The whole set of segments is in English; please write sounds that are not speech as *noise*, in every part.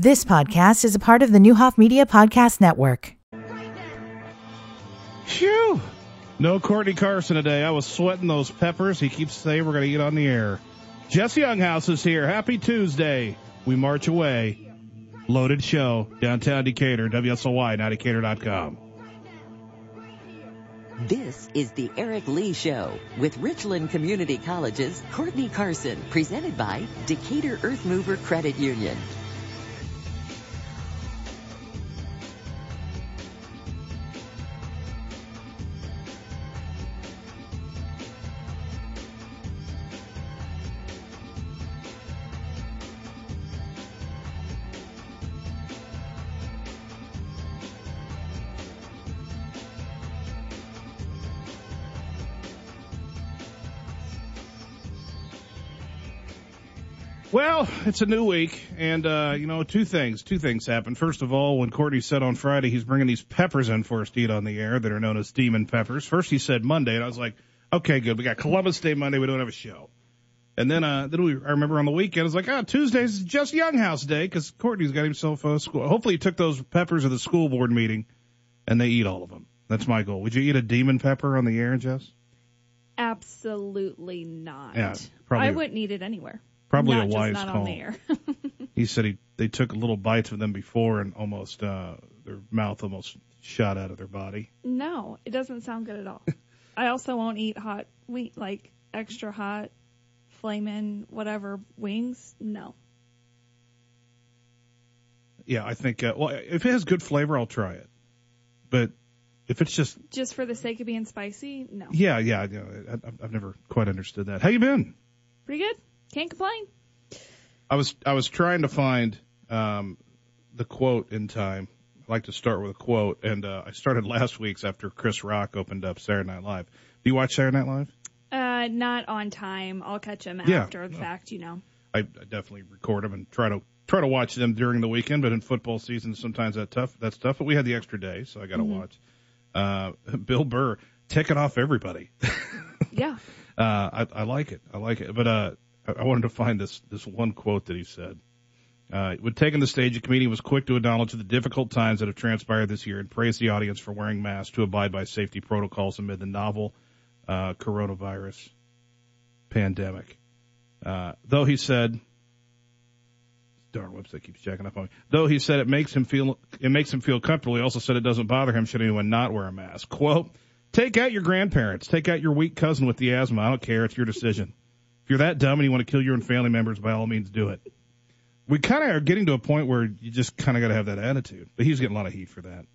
This podcast is a part of the Neuhoff Media Podcast Network. Phew! No Courtney Carson today. I was sweating those peppers. He keeps saying we're going to eat on the air. Jesse Younghouse is here. Happy Tuesday. We march away. Loaded show. Downtown Decatur. WSOY, now Decatur.com. This is the Eric Lee Show with Richland Community College's Courtney Carson, presented by Decatur Earth Mover Credit Union. It's a new week, and uh, you know, two things. Two things happened. First of all, when Courtney said on Friday he's bringing these peppers in for us to eat on the air that are known as demon peppers. First he said Monday, and I was like, okay, good. We got Columbus Day Monday. We don't have a show. And then, uh, then we, I remember on the weekend, I was like, ah, Tuesday's just Younghouse Day because Courtney's got himself a school. Hopefully he took those peppers at the school board meeting and they eat all of them. That's my goal. Would you eat a demon pepper on the air, Jess? Absolutely not. Yeah, probably- I wouldn't eat it anywhere. Probably not a wise call. on the air. He said he they took little bites of them before and almost uh their mouth almost shot out of their body. no, it doesn't sound good at all. *laughs* I also won't eat hot wing, like extra hot, flaming whatever wings. No. Yeah, I think uh, well if it has good flavor I'll try it. But if it's just Just for the sake of being spicy? No. yeah, yeah, know, I, I've never quite understood that. How you been? Pretty good. Can't complain. I was I was trying to find um the quote in time. I like to start with a quote and uh I started *laughs* last week's after Chris Rock opened up Saturday Night Live. Do you watch Saturday Night Live? Uh, not on time. I'll catch them Yeah. after the fact, you know. I, I definitely record them and try to try to watch them during the weekend. But in football season, sometimes that tough. That's tough. But we had the extra day, so I got to watch. Uh, *laughs* Bill Burr ticking off everybody. *laughs* Yeah. uh, I, I like it. I like it. But uh, I, wanted to find this this one quote that he said. Uh, when taking the stage, a comedian was quick to acknowledge the difficult times that have transpired this year and praise the audience for wearing masks to abide by safety protocols amid the novel uh, coronavirus pandemic. Uh, though he said, darn website keeps checking up on me. Though he said it makes him feel it makes him feel comfortable. He also said it doesn't bother him should anyone not wear a mask. Quote: Take out your grandparents. Take out your weak cousin with the asthma. I don't care. It's your decision. If you're that dumb and you want to kill your own family members, by all means, do it. We kind of are getting to a point where you just kind of got to have that attitude. But he's getting a lot of heat for that.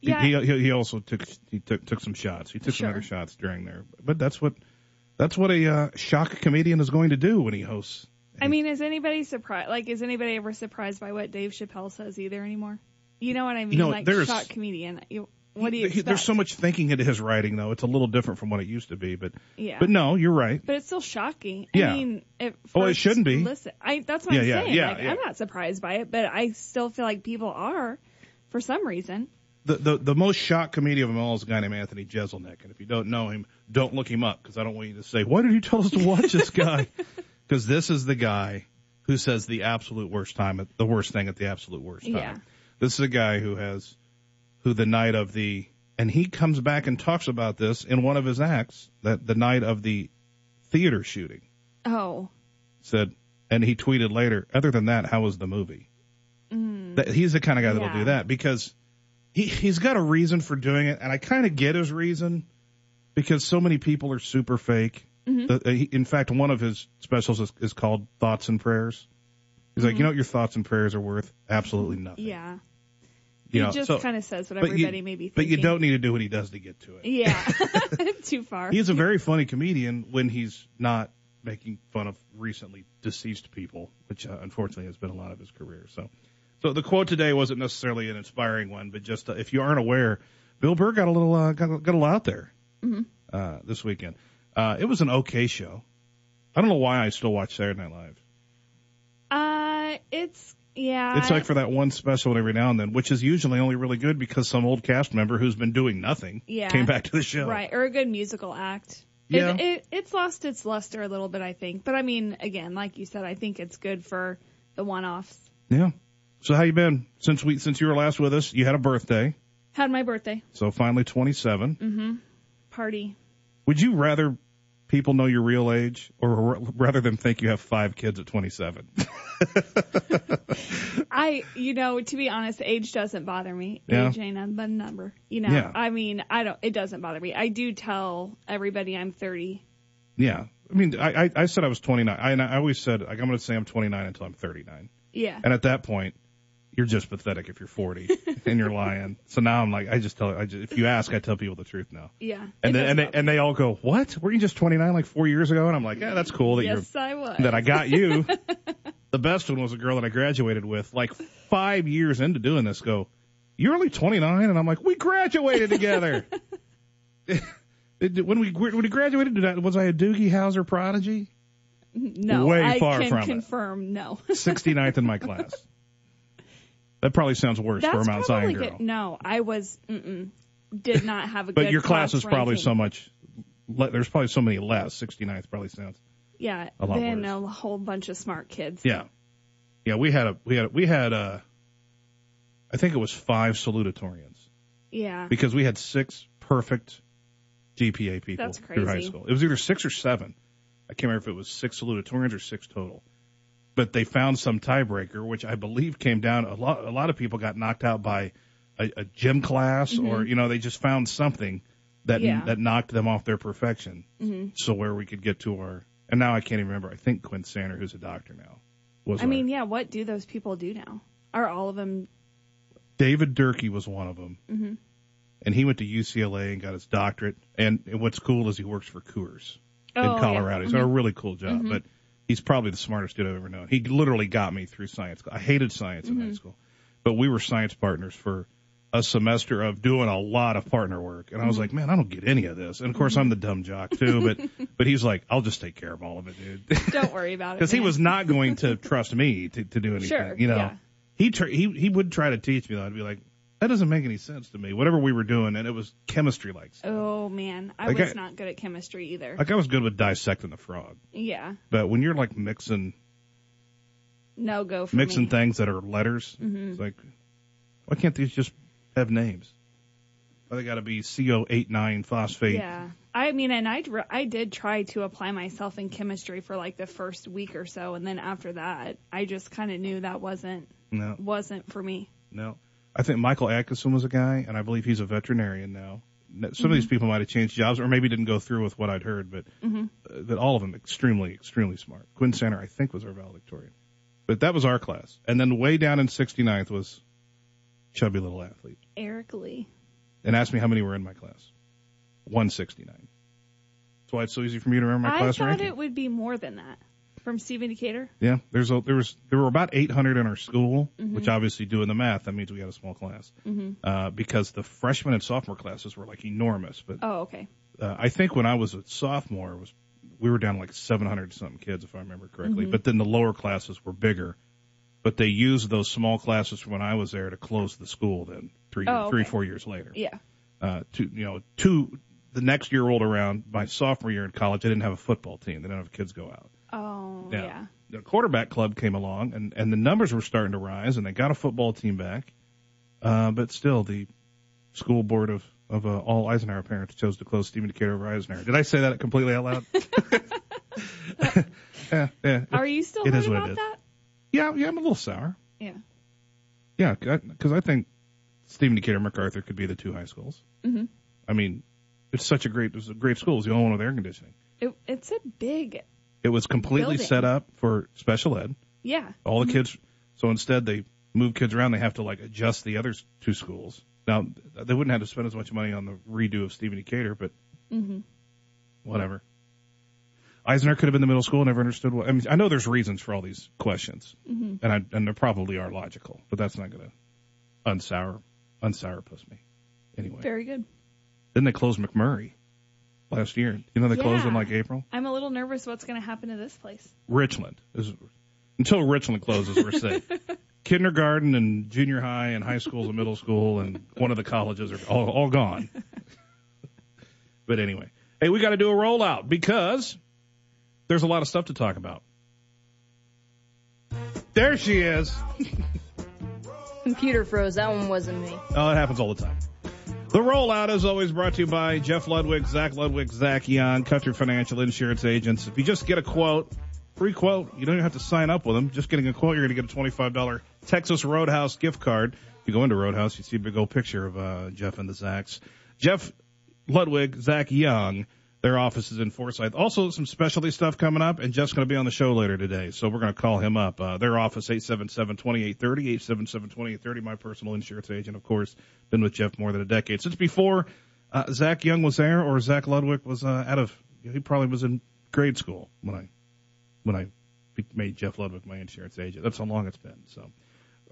He- Yeah. He, he, he also took he took took some shots. He took some other shots during there. But that's what that's what a uh, shock comedian is going to do when he hosts. I mean, is anybody surprised? Like, is anybody ever surprised by what Dave Chappelle says either anymore? You know what I mean? know, like, shock comedian. You, what do you He- expect? There's so much thinking into his writing, though. It's a little different from what it used to be. But Yeah. but no, you're right. But it's still shocking. Yeah. I mean, at Oh, it shouldn't be. Listen, I that's what Yeah, I'm yeah, saying. yeah, like, yeah. I'm not surprised by it, but I still feel like people are, for some reason. The, the the most shock comedian of them all is a guy named Anthony Jeselnik, and if you don't know him, don't look him up because I don't want you to say, "Why did you tell us to watch this guy?" *laughs* Because this is the guy who says the absolute worst time, at, the worst thing at the absolute worst time. Yeah. This is a guy who has, who the night of the, and he comes back and talks about this in one of his acts that the night of the theater shooting Oh, said, and he tweeted later, other than that, how was the movie? That he's the kind of guy that'll Mm. Yeah. do that because he he's got a reason for doing it, and I kind of get his reason because so many people are super fake. Mm-hmm. The- he- in fact, one of his specials is, is called Thoughts and Prayers. He's like, you know what your thoughts and prayers are worth? Absolutely nothing. Mm-hmm. yeah. You he just so- kind of says what but you- everybody may be thinking. But you don't need to do what he does to get to it. Yeah. *laughs* *laughs* Too far. He's a very funny comedian when he's not making fun of recently deceased people, which uh, unfortunately has been a lot of his career. So, so the quote today wasn't necessarily an inspiring one, but just uh, if you aren't aware, Bill Burr got a little uh, got, a- got a little out there uh, this weekend. Uh, it was an okay show. I don't know why I still watch Saturday Night Live. Uh, it's yeah. It's like for that one special every now and then, which is usually only really good because some old cast member who's been doing nothing Yeah. came back to the show. right or a good musical act. Yeah. It, it it's lost its luster a little bit, I think. But I mean, again, like you said, I think it's good for the one-offs. Yeah. So how you been since we since you were last with us? You had a birthday, Had my birthday so finally 27. Mm. Hmm. Party. Would you rather people know your real age, or rather than think you have five kids at 27? *laughs* I, you know, to be honest, age doesn't bother me. Yeah. Age ain't a number. You know, Yeah. I mean, I don't. It doesn't bother me. I do tell everybody I'm 30. yeah, I mean, I I, I said I was 29. I, and I always said like, I'm going to say I'm 29 until I'm 39, Yeah. and at that point. You're just pathetic if you're 40 *laughs* and you're lying. So now I'm like, I just tell, I just, if you ask, I tell people the truth now. yeah. And then, and they, and they all go, what? Were you just 29 like four years ago? And I'm like, yeah, that's cool that me. you're Yes, I was. that I got you. *laughs* the best one was a girl that I graduated with, like five years into doing this. Go, you're only 29, and I'm like, we graduated together. *laughs* When we when we graduated, did I, was I a Doogie Howser prodigy? no, way I far can from it. confirm no. 69th in my class. That probably sounds worse for a Mount Zion girl. good. No, I was. Mm-mm, did not have a good But your class is probably ranking. so much. le- There's probably so many less. 69th probably sounds. Yeah, a lot then worse. a whole bunch of smart kids. Yeah, yeah. We had a we had a, we had uh I think it was five salutatorians. Yeah. because we had six perfect GPA people That's through high school. It was either six or seven. I can't remember if it was six salutatorians or six total. But they found some tiebreaker, which I believe came down. A lot, a lot of people got knocked out by a, a gym class, or you know, they just found something that Mm-hmm. Yeah. that knocked them off their perfection. hmm So where we could get to our, and now I can't even remember. I think Quinn Sander, who's a doctor now, was. I our- mean, yeah. What do those people do now? Are all of them? David Durkee was one of them, hmm and he went to UCLA and got his doctorate. And, and what's cool is he works for Coors. Oh, in yeah. Colorado. He's got a really cool job, Mhm. but he's probably the smartest dude I've ever known. He literally got me through science. I hated science in high Mhm. school, but we were science partners for a semester of doing a lot of partner work. And I was like, man, I don't get any of this. And of course, I'm the dumb jock too, but, *laughs* but he's like, I'll just take care of all of it, dude. *laughs* Don't worry about it. *laughs* Cause he was not going to trust me to, to do anything, Sure, you know. yeah. He, tr- he, he would try to teach me though. I'd be like, that doesn't make any sense to me. Whatever we were doing, and it was chemistry like. stuff. Oh man, I Like was I- not good at chemistry either. Like I was good with dissecting the frog, yeah, but when you're like mixing no go for mixing me. things that are letters. Mhm. It's like, why can't these just have names? Why they got to be CO89 phosphate? Yeah, I mean, and I I did try to apply myself in chemistry for like the first week or so, and then after that, I just kind of knew that wasn't No, wasn't for me. no. I think Michael Atkinson was a guy, and I believe he's a veterinarian now. Some of these people might have changed jobs, or maybe didn't go through with what I'd heard, but Mhm. uh, that all of them extremely, extremely smart. Quinn Center, I think, was our valedictorian, but that was our class. And then way down in 69th was chubby little athlete, Eric Lee. and asked me how many were in my class. 169. That's why it's so easy for me to remember my I class ranking. I thought it would be more than that from Stephen Decatur. Yeah, there's a, there was there were about 800 in our school, Mm-hmm. which obviously doing the math that means we had a small class hmm uh, because the freshman and sophomore classes were like enormous. But Oh, okay. uh, I think when I was a sophomore, it was we were down like 700 something kids if I remember correctly. Mm-hmm. But then the lower classes were bigger. But they used those small classes from when I was there to close the school. Then three Oh, three okay. four years later, Yeah. uh, two you know two the next year rolled around. My sophomore year in college, I didn't have a football team. They didn't have kids go out Oh, Yeah. yeah. the quarterback club came along and, and the numbers were starting to rise and they got a football team back. Uh, but still the school board of, of uh, all Eisenhower parents chose to close Stephen Decatur over Eisenhower. Did I say that completely out loud? *laughs* *laughs* yeah, yeah. Are you still it is what it is. that? Yeah, yeah, I'm a little sour. Yeah. Yeah, because I think Stephen Decatur and MacArthur could be the two high schools. hmm I mean, it's such a great, it was a great school. It's the only one with air conditioning. It, it's a big. It was completely Building. set up for special ed. Yeah. all the kids. So instead, they move kids around. They have to like adjust the other two schools. Now they wouldn't have to spend as much money on the redo of Stephen Decatur, but mm-hmm. whatever. Eisner could have been the middle school. And never understood what. I mean, I know there's reasons for all these questions, hmm and I, and there probably are logical, but that's not going to unsour unsour unsourpuss me. Anyway, Very good. then they closed McMurray last year. You know they closed in like April. I'm a little nervous what's going to happen to this place. Richland is until Richland closes, we're safe. *laughs* Kindergarten and junior high and high schools and middle school and one of the colleges are all, all gone. *laughs* but anyway, hey, we got to do a rollout because there's a lot of stuff to talk about. There she is. *laughs* Computer froze. That one wasn't me. Oh, it happens all the time. The rollout is always brought to you by Jeff Ludwig, Zach Ludwig, Zach Young, Country Financial Insurance Agents. If you just get a quote, free quote, you don't even have to sign up with them. Just getting a quote, you're going to get a $25 Texas Roadhouse gift card. If you go into Roadhouse, you see a big old picture of uh, Jeff and the Zachs. Jeff Ludwig, Zach Young, their office is in Forsyth. Also, some specialty stuff coming up, and Jeff's going to be on the show later today, so we're going to call him up. Uh, their office, 877-2830, 877-2830, my personal insurance agent, of course. Been with Jeff more than a decade. Since before uh, Zach Young was there, or Zach Ludwig was uh, out of, he probably was in grade school when I, when I made Jeff Ludwig my insurance agent. That's how long it's been, so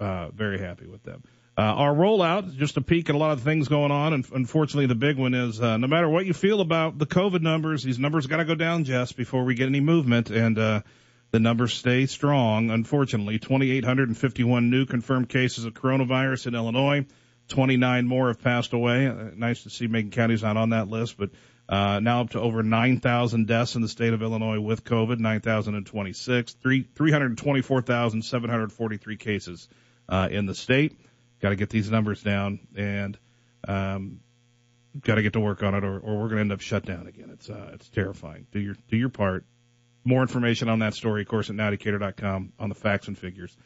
uh, very happy with them. Uh, our rollout, just a peek at a lot of things going on, and unfortunately, the big one is uh, no matter what you feel about the COVID numbers, these numbers got to go down, Jess, before we get any movement, and uh, the numbers stay strong. Unfortunately, 2,851 new confirmed cases of coronavirus in Illinois. 29 more have passed away. Uh, nice to see Macon County's not on that list, but uh, now up to over 9,000 deaths in the state of Illinois with COVID, 9,026, 324,743 cases uh, in the state. Got to get these numbers down and um, got to get to work on it, or, or we're going to end up shut down again. It's uh, it's terrifying. Do your do your part. More information on that story, of course, at nowdecatur.com on the facts and figures.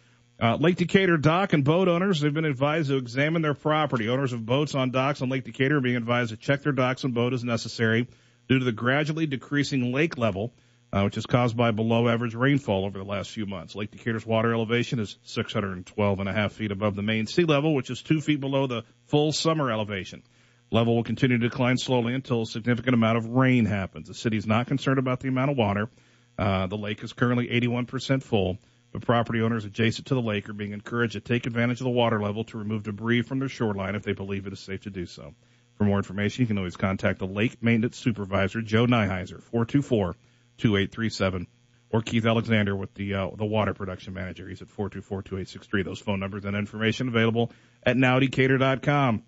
Uh, Lake Decatur dock and boat owners have been advised to examine their property. Owners of boats on docks on Lake Decatur are being advised to check their docks and boat as necessary due to the gradually decreasing lake level uh, which is caused by below average rainfall over the last few months. Lake Decatur's water elevation is 612 and a half feet above the main sea level, which is two feet below the full summer elevation. Level will continue to decline slowly until a significant amount of rain happens. The city is not concerned about the amount of water. Uh, the lake is currently 81% full, but property owners adjacent to the lake are being encouraged to take advantage of the water level to remove debris from their shoreline if they believe it is safe to do so. For more information, you can always contact the lake maintenance supervisor, Joe Nyheiser, 424 2837 or Keith Alexander with the uh, the water production manager. He's at 424-2863. Those phone numbers and information available at nowdecatur.com.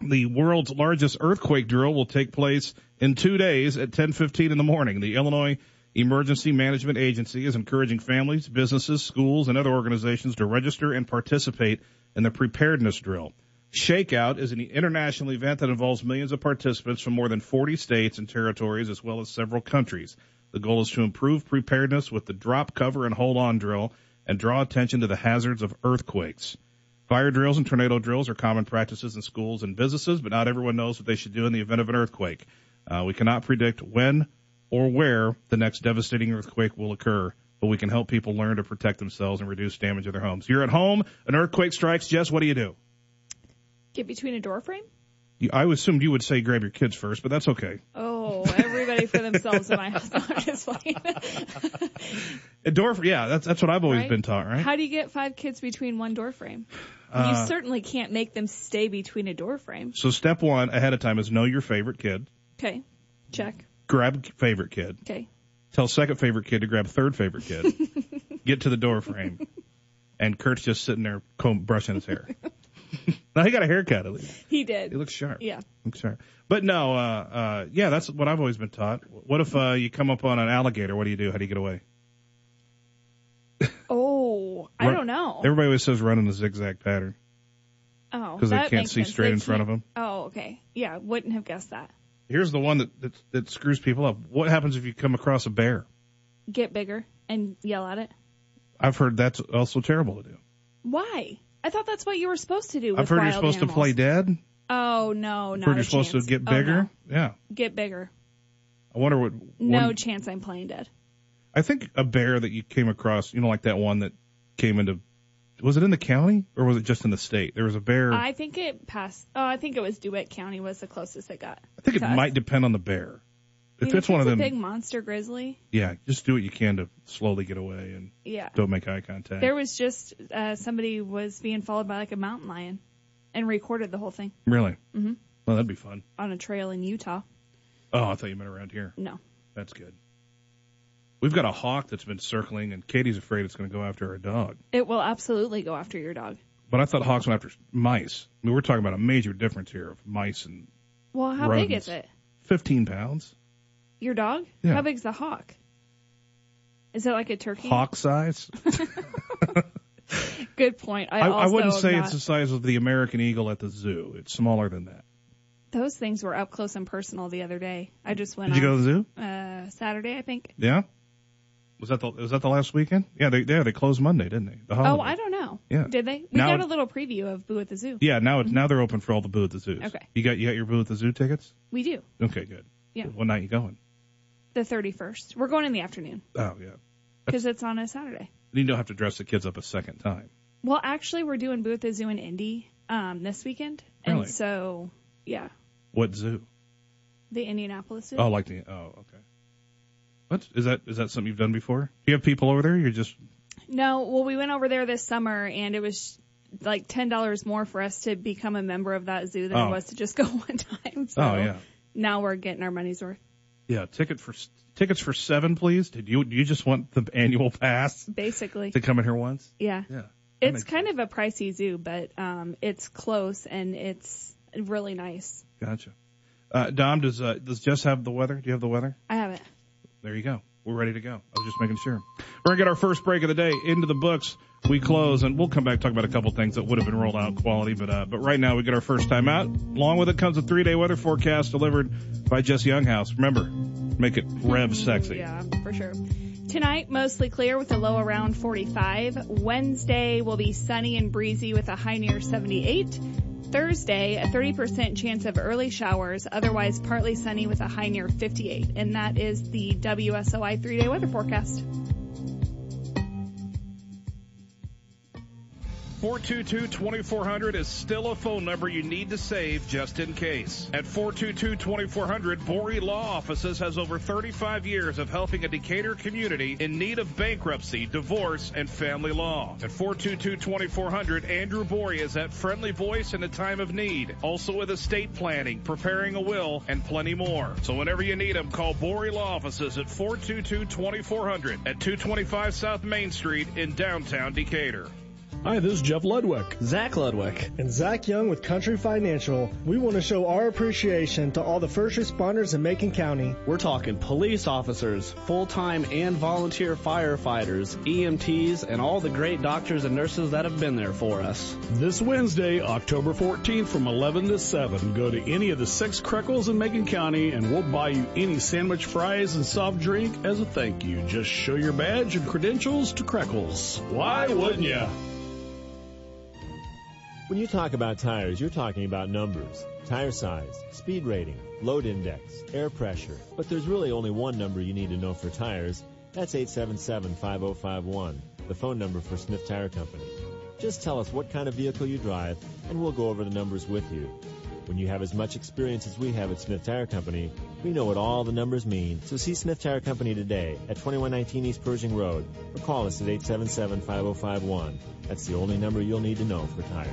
The world's largest earthquake drill will take place in two days at 10:15 in the morning. The Illinois Emergency Management Agency is encouraging families, businesses, schools, and other organizations to register and participate in the preparedness drill. Shakeout is an international event that involves millions of participants from more than 40 states and territories as well as several countries. The goal is to improve preparedness with the drop, cover, and hold on drill and draw attention to the hazards of earthquakes. Fire drills and tornado drills are common practices in schools and businesses, but not everyone knows what they should do in the event of an earthquake. Uh, we cannot predict when or where the next devastating earthquake will occur, but we can help people learn to protect themselves and reduce damage to their homes. You're at home, an earthquake strikes, Jess, what do you do? Get between a door frame? I assumed you would say grab your kids first, but that's okay. Oh, everybody for themselves in my house. No, I'm just playing. A door, yeah, that's that's what I've always Right? been taught, right? How do you get five kids between one door frame? Uh, you certainly can't make them stay between a door frame. so step one ahead of time is know your favorite kid, Okay, check. grab favorite kid, Okay, tell second favorite kid to grab third favorite kid, *laughs* get to the door frame, and Kurt's just sitting there comb brushing his hair. *laughs* *laughs* now he got a haircut at least. he did. He looks sharp. Yeah. Looks sharp. But no, uh, uh, yeah, that's what I've always been taught. What if uh, you come up on an alligator? What do you do? How do you get away? *laughs* Oh, I Run- don't know. Everybody always says run in a zigzag pattern Oh, because they that can't makes see sense. straight They in front of can't- them. Oh, okay. Yeah, wouldn't have guessed that. Here's the one that, that that screws people up. What happens if you come across a bear? Get bigger and yell at it. I've heard that's also terrible to do. Why? I thought that's what you were supposed to do. With oh, I've heard you're supposed animals. to play dead. Oh no, I've not heard a you're supposed to get Oh, bigger. no. Yeah. Get bigger. I wonder what. No one- chance I'm playing dead. I think a bear that you came across, you know, like that one that came into. Was it in the county or was it just in the state? There was a bear. I, I think it passed. Oh, I think it was DeWitt County was the closest it got. I think it us. might depend on the bear. If it's one of a them, big monster grizzly, yeah, just do what you can to slowly get away and yeah. don't make eye contact. There was just uh, somebody was being followed by like a mountain lion, and recorded the whole thing really? Mhm. Well, that'd be fun. on a trail in Utah. Oh, I thought you meant around here. No, That's good. We've got a hawk that's been circling, and Katie's afraid it's going to go after our dog. it will absolutely go after your dog. But I thought hawks went after mice. I mean, we're talking about a major difference here of mice and Well, how big is it? 15 pounds. Your dog? Yeah. How big's the hawk? Is it like a turkey? Hawk size? *laughs* Good point. I, I, also I wouldn't say not, it's the size of the American eagle at the zoo. It's smaller than that. those things were up close and personal the other day. I just went Did you go to the zoo? uh, Saturday, I think. Yeah. Was that the was that the last weekend? Yeah, they yeah they closed Monday, didn't they? The Oh. I don't know. Yeah. Did they? We Now got it- a little preview of Boo at the Zoo. Yeah, now it's now they're open for all the boo at the zoos. Okay. You got you got your boo at the zoo tickets? We do. Okay, good. Yeah. What night you going? The 31st. We're going in the afternoon Oh yeah. because it's on a Saturday. And You don't have to dress the kids up a second time. Well, actually, we're doing Boo at the Zoo in Indy um, this weekend, and so yeah, What zoo? the Indianapolis Zoo. Oh, like the oh okay. What is that? Is that something you've done before? Do you have people over there? You're just No, well, we went over there this summer, and it was like ten dollars more for us to become a member of that zoo than Oh. it was to just go *laughs* one time. So oh yeah now we're getting our money's worth, yeah. Ticket for tickets for seven, please. Did you you just want the annual pass basically. to come in here once? Yeah, Yeah. it's kind sense. of a pricey zoo, but um, it's close and it's really nice. Gotcha. Uh, Dom, does uh, does Jess have the weather? Do you have the weather? I have it. There you go. We're ready to go. I was just making sure. We're gonna get our first break of the day into the books. We close, and we'll come back talk about a couple things that would have been rolled out quality. But uh, but right now we get our first time out. Along with it comes a three day weather forecast delivered by Jesse Younghouse. Remember, make it rev sexy. Yeah, for sure. Tonight, mostly clear with a low around 45. Wednesday will be sunny and breezy with a high near 78. Thursday, a 30% chance of early showers, otherwise partly sunny with a high near 58. And that is the WSOY three day weather forecast. 422-2400 is still a phone number you need to save just in case. At 422-2400, Bori Law Offices has over 35 years of helping a Decatur community in need of bankruptcy, divorce, and family law. At 422-2400, Andrew Bori is that friendly voice in a time of need. Also with estate planning, preparing a will, and plenty more. So whenever you need him, call Bori Law Offices at 422-2400 at 225 South Main Street in downtown Decatur. Hi, this is Jeff Ludwig. Zach Ludwig. And Zach Young with Country Financial. We want to show our appreciation to all the first responders in Macon County. We're talking police officers, full-time and volunteer firefighters, EMTs, and all the great doctors and nurses that have been there for us. This Wednesday, October 14th from 11 to 7, go to any of the six Krekel's in Macon County and we'll buy you any sandwich, fries, and soft drink as a thank you. Just show your badge and credentials to Krekel's. Why wouldn't you? When you talk about tires, you're talking about numbers. Tire size, speed rating, load index, air pressure. But there's really only one number you need to know for tires. That's 877-5051, the phone number for Smith Tire Company. Just tell us what kind of vehicle you drive, and we'll go over the numbers with you. When you have as much experience as we have at Smith Tire Company, we know what all the numbers mean. So see Smith Tire Company today at 2119 East Pershing Road or call us at 877-5051. That's the only number you'll need to know for tires.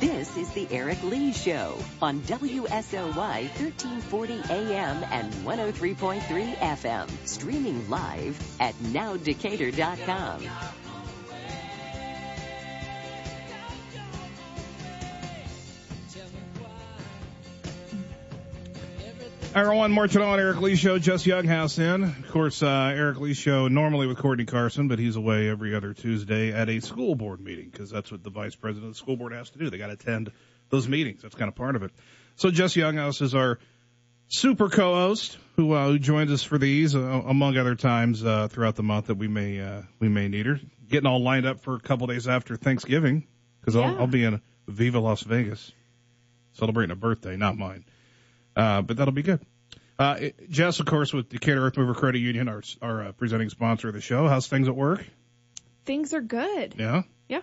This is the Eric Lee Show on WSOY 1340 AM and 103.3 FM. Streaming live at nowdecatur.com. Everyone, marching on Eric Lee Show, Jess Younghouse in. Of course, uh, Eric Lee Show normally with Courtney Carson, but he's away every other Tuesday at a school board meeting because that's what the vice president of the school board has to do. They got to attend those meetings. That's kind of part of it. So Jess Younghouse is our super co-host who, uh, who joins us for these, uh, among other times uh, throughout the month that we may uh, we may need her. Getting all lined up for a couple days after Thanksgiving because Yeah. I'll, I'll be in Viva Las Vegas celebrating a birthday, not mine. Uh, but that'll be good. Uh, it- Jess, of course, with Decatur Earth Mover Credit Union, our, our uh, presenting sponsor of the show. How's things at work? Things are good. Yeah, Yeah.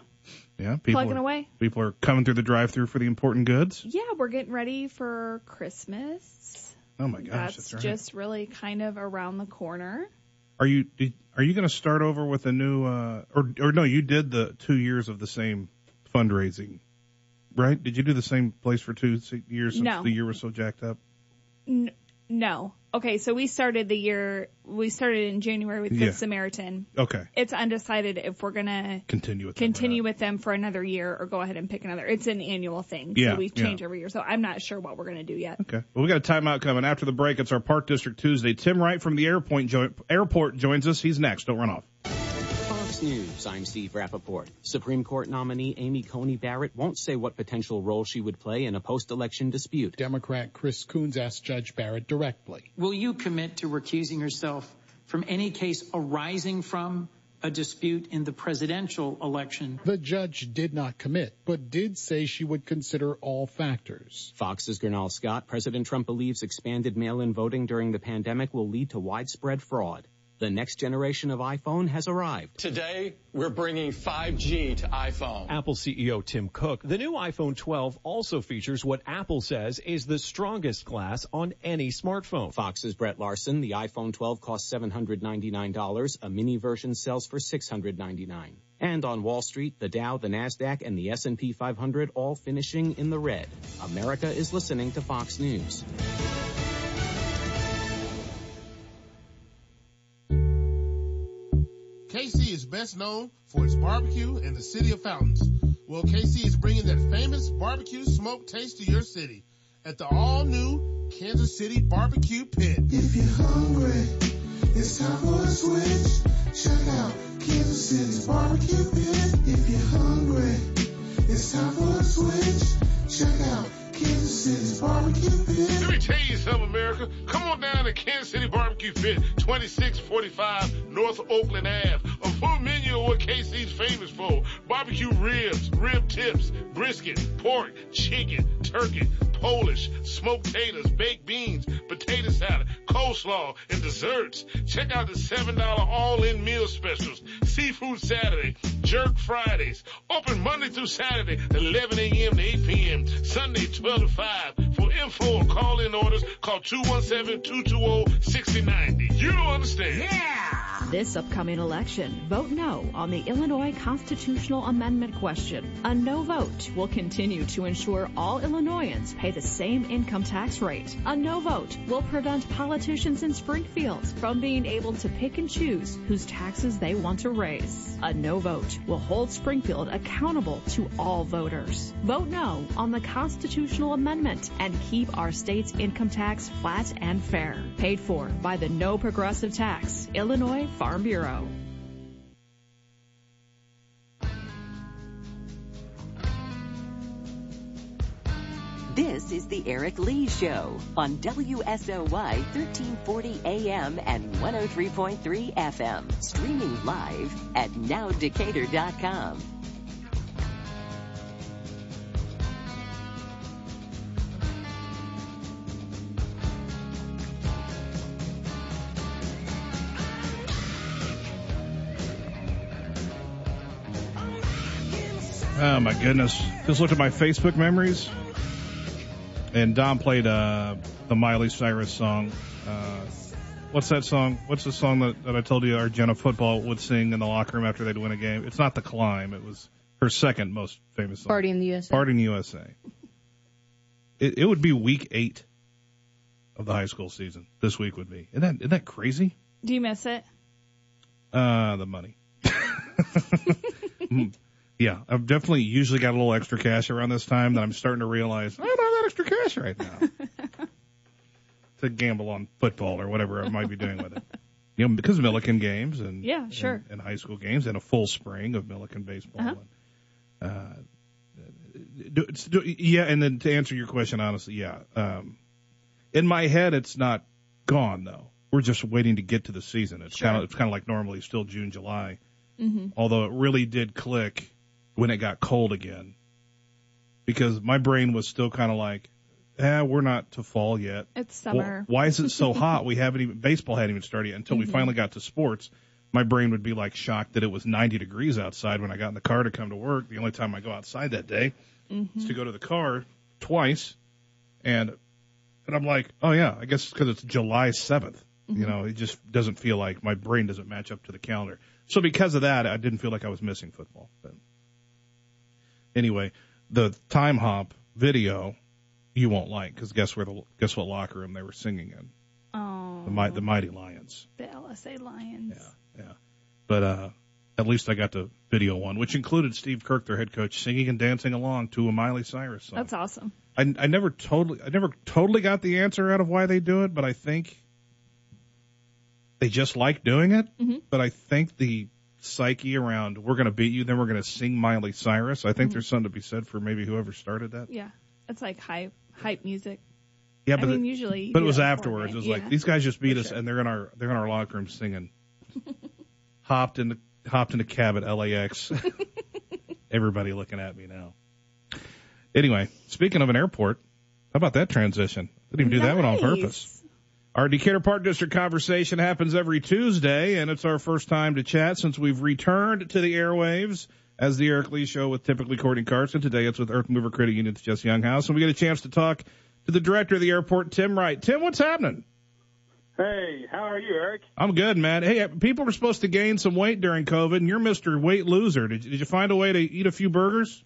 yeah. People Plugging are, away. People are coming through the drive-through for the important goods. Yeah, we're getting ready for Christmas. Oh my gosh, that's that's, right. just really kind of around the corner. Are you did, are you going to start over with a new uh, or or no? You did the two years of the same fundraising, right? Did you do the same place for two years since No. the year was so jacked up? N- no. okay, so we started the year, we started in January with Good Yeah. Samaritan. Okay. It's undecided if we're gonna Continue with them continue not. with them for another year or go ahead and pick another. It's an annual thing, Yeah, so we yeah. change every year. So I'm not sure what we're gonna do yet. Okay. Well, we got a timeout coming after the break. It's our Park District Tuesday. Tim Wright from the airport, jo- airport joins us. He's next. Don't run off. Fox News, I'm Steve Rappaport. Supreme Court nominee Amy Coney Barrett won't say what potential role she would play in a post-election dispute. Democrat Chris Coons asked Judge Barrett directly. Will you commit to recusing yourself from any case arising from a dispute in the presidential election? The judge did not commit, but did say she would consider all factors. Fox's Gernal Scott, President Trump believes expanded mail-in voting during the pandemic will lead to widespread fraud. The next generation of iPhone has arrived. Today, we're bringing 5G to iPhone. Apple CEO Tim Cook. The new iPhone 12 also features what Apple says is the strongest glass on any smartphone. Fox's Brett Larson, the iPhone 12 costs $799. A mini version sells for $699. And on Wall Street, the Dow, the Nasdaq, and the S&P 500 all finishing in the red. America is listening to Fox News. Best known for its barbecue in the city of Fountains. Well, KC is bringing that famous barbecue smoke taste to your city at the all new Kansas City Barbecue Pit. If you're hungry, it's time for a switch. Check out Kansas City's Barbecue Pit. If you're hungry, it's time for a switch. Check out Kansas City's Barbecue. Let me tell you something, America. Come on down to Kansas City Barbecue Pit, 2645 North Oakland Ave. A full menu of what KC's famous for. Barbecue ribs, rib tips, brisket, pork, chicken, turkey, Polish, smoked potatoes, baked coleslaw, and desserts. Check out the $7 all-in meal specials. Seafood Saturday, Jerk Fridays. Open Monday through Saturday, 11 a.m. to 8 p.m. Sunday, 12 to 5. For info or call-in orders, call 217-220-6090. You don't understand. Yeah! This upcoming election, vote no on the Illinois constitutional amendment question. A no vote will continue to ensure all Illinoisans pay the same income tax rate. A no vote will prevent politicians in Springfield from being able to pick and choose whose taxes they want to raise. A no vote will hold Springfield accountable to all voters. Vote no on the constitutional amendment and keep our state's income tax flat and fair. Paid for by the No Progressive Tax, Illinois Farm Bureau. This is the Eric Lee Show on WSOY 1340 AM and 103.3 FM. Streaming live at nowdecatur.com. Oh my goodness! Just looked at my Facebook memories, and Don played uh, the Miley Cyrus song. Uh, what's that song? What's the song that, that I told you Argenta football would sing in the locker room after they'd win a game? It's not the climb. It was her second most famous song. Party in the USA. Party in the USA. It, it would be week eight of the high school season. This week would be. Isn't that isn't that crazy? Do you miss it? Uh, the money. *laughs* Yeah, I've definitely usually got a little extra cash around this time that I'm starting to realize I don't have that extra cash right now *laughs* to gamble on football or whatever I might be doing with it. You know, because of Millikin games and Yeah, sure. and, and high school games and a full spring of Millikin baseball. Uh-huh. And, uh, do, do, yeah, and then to answer your question honestly, yeah, um, in my head it's not gone though. We're just waiting to get to the season. It's Sure. kind of it's kind of like normally still June, July Mm-hmm. although it really did click when it got cold again. Because my brain was still kind of like eh, we're not to fall yet. It's summer. why is it so *laughs* hot? We haven't even baseball hadn't even started yet. Until we Mhm. finally got to sports my brain would be like shocked that it was 90 degrees outside when i got in the car to come to work. The only time i go outside that day is to go to the car twice. And and i'm like oh yeah i guess because it's july 7th you Mhm. know it just doesn't feel like my brain doesn't match up to the calendar. So because of that i didn't feel like i was missing football. But anyway the time hop video you won't like because guess where the guess what locker room they were singing in Oh. the, mi- the mighty Lions. The LSA Lions. Yeah, yeah. But uh, at least I got to video one, which included Steve Kirk, their head coach, singing and dancing along to a Miley Cyrus song. That's awesome. I, I never totally, I never totally got the answer out of why they do it, but I think they just like doing it. Mhm. But I think the psyche around we're going to beat you, then we're going to sing Miley Cyrus. I think Mhm. there's something to be said for maybe whoever started that. Yeah. It's like hype hype music. Yeah, I but mean, usually but it was afterwards. It was Yeah. like these guys just beat us, and they're in our they're in our locker room singing. *laughs* hopped in the hopped in a cab at LAX. *laughs* Everybody looking at me now. Anyway, speaking of an airport, how about that transition? Didn't even do that one on purpose. Our Decatur Park District conversation happens every Tuesday, and it's our first time to chat since we've returned to the airwaves as the Eric Lee Show with typically Courtney Carson. Today it's with Earth Mover Credit Union's Jesse Younghouse, and we get a chance to talk to the director of the airport, Tim Wright. Tim, what's happening? Hey, how are you, Eric? I'm good, man. Hey, people are supposed to gain some weight during COVID, and you're Mr. Weight Loser. Did you, did you find a way to eat a few burgers?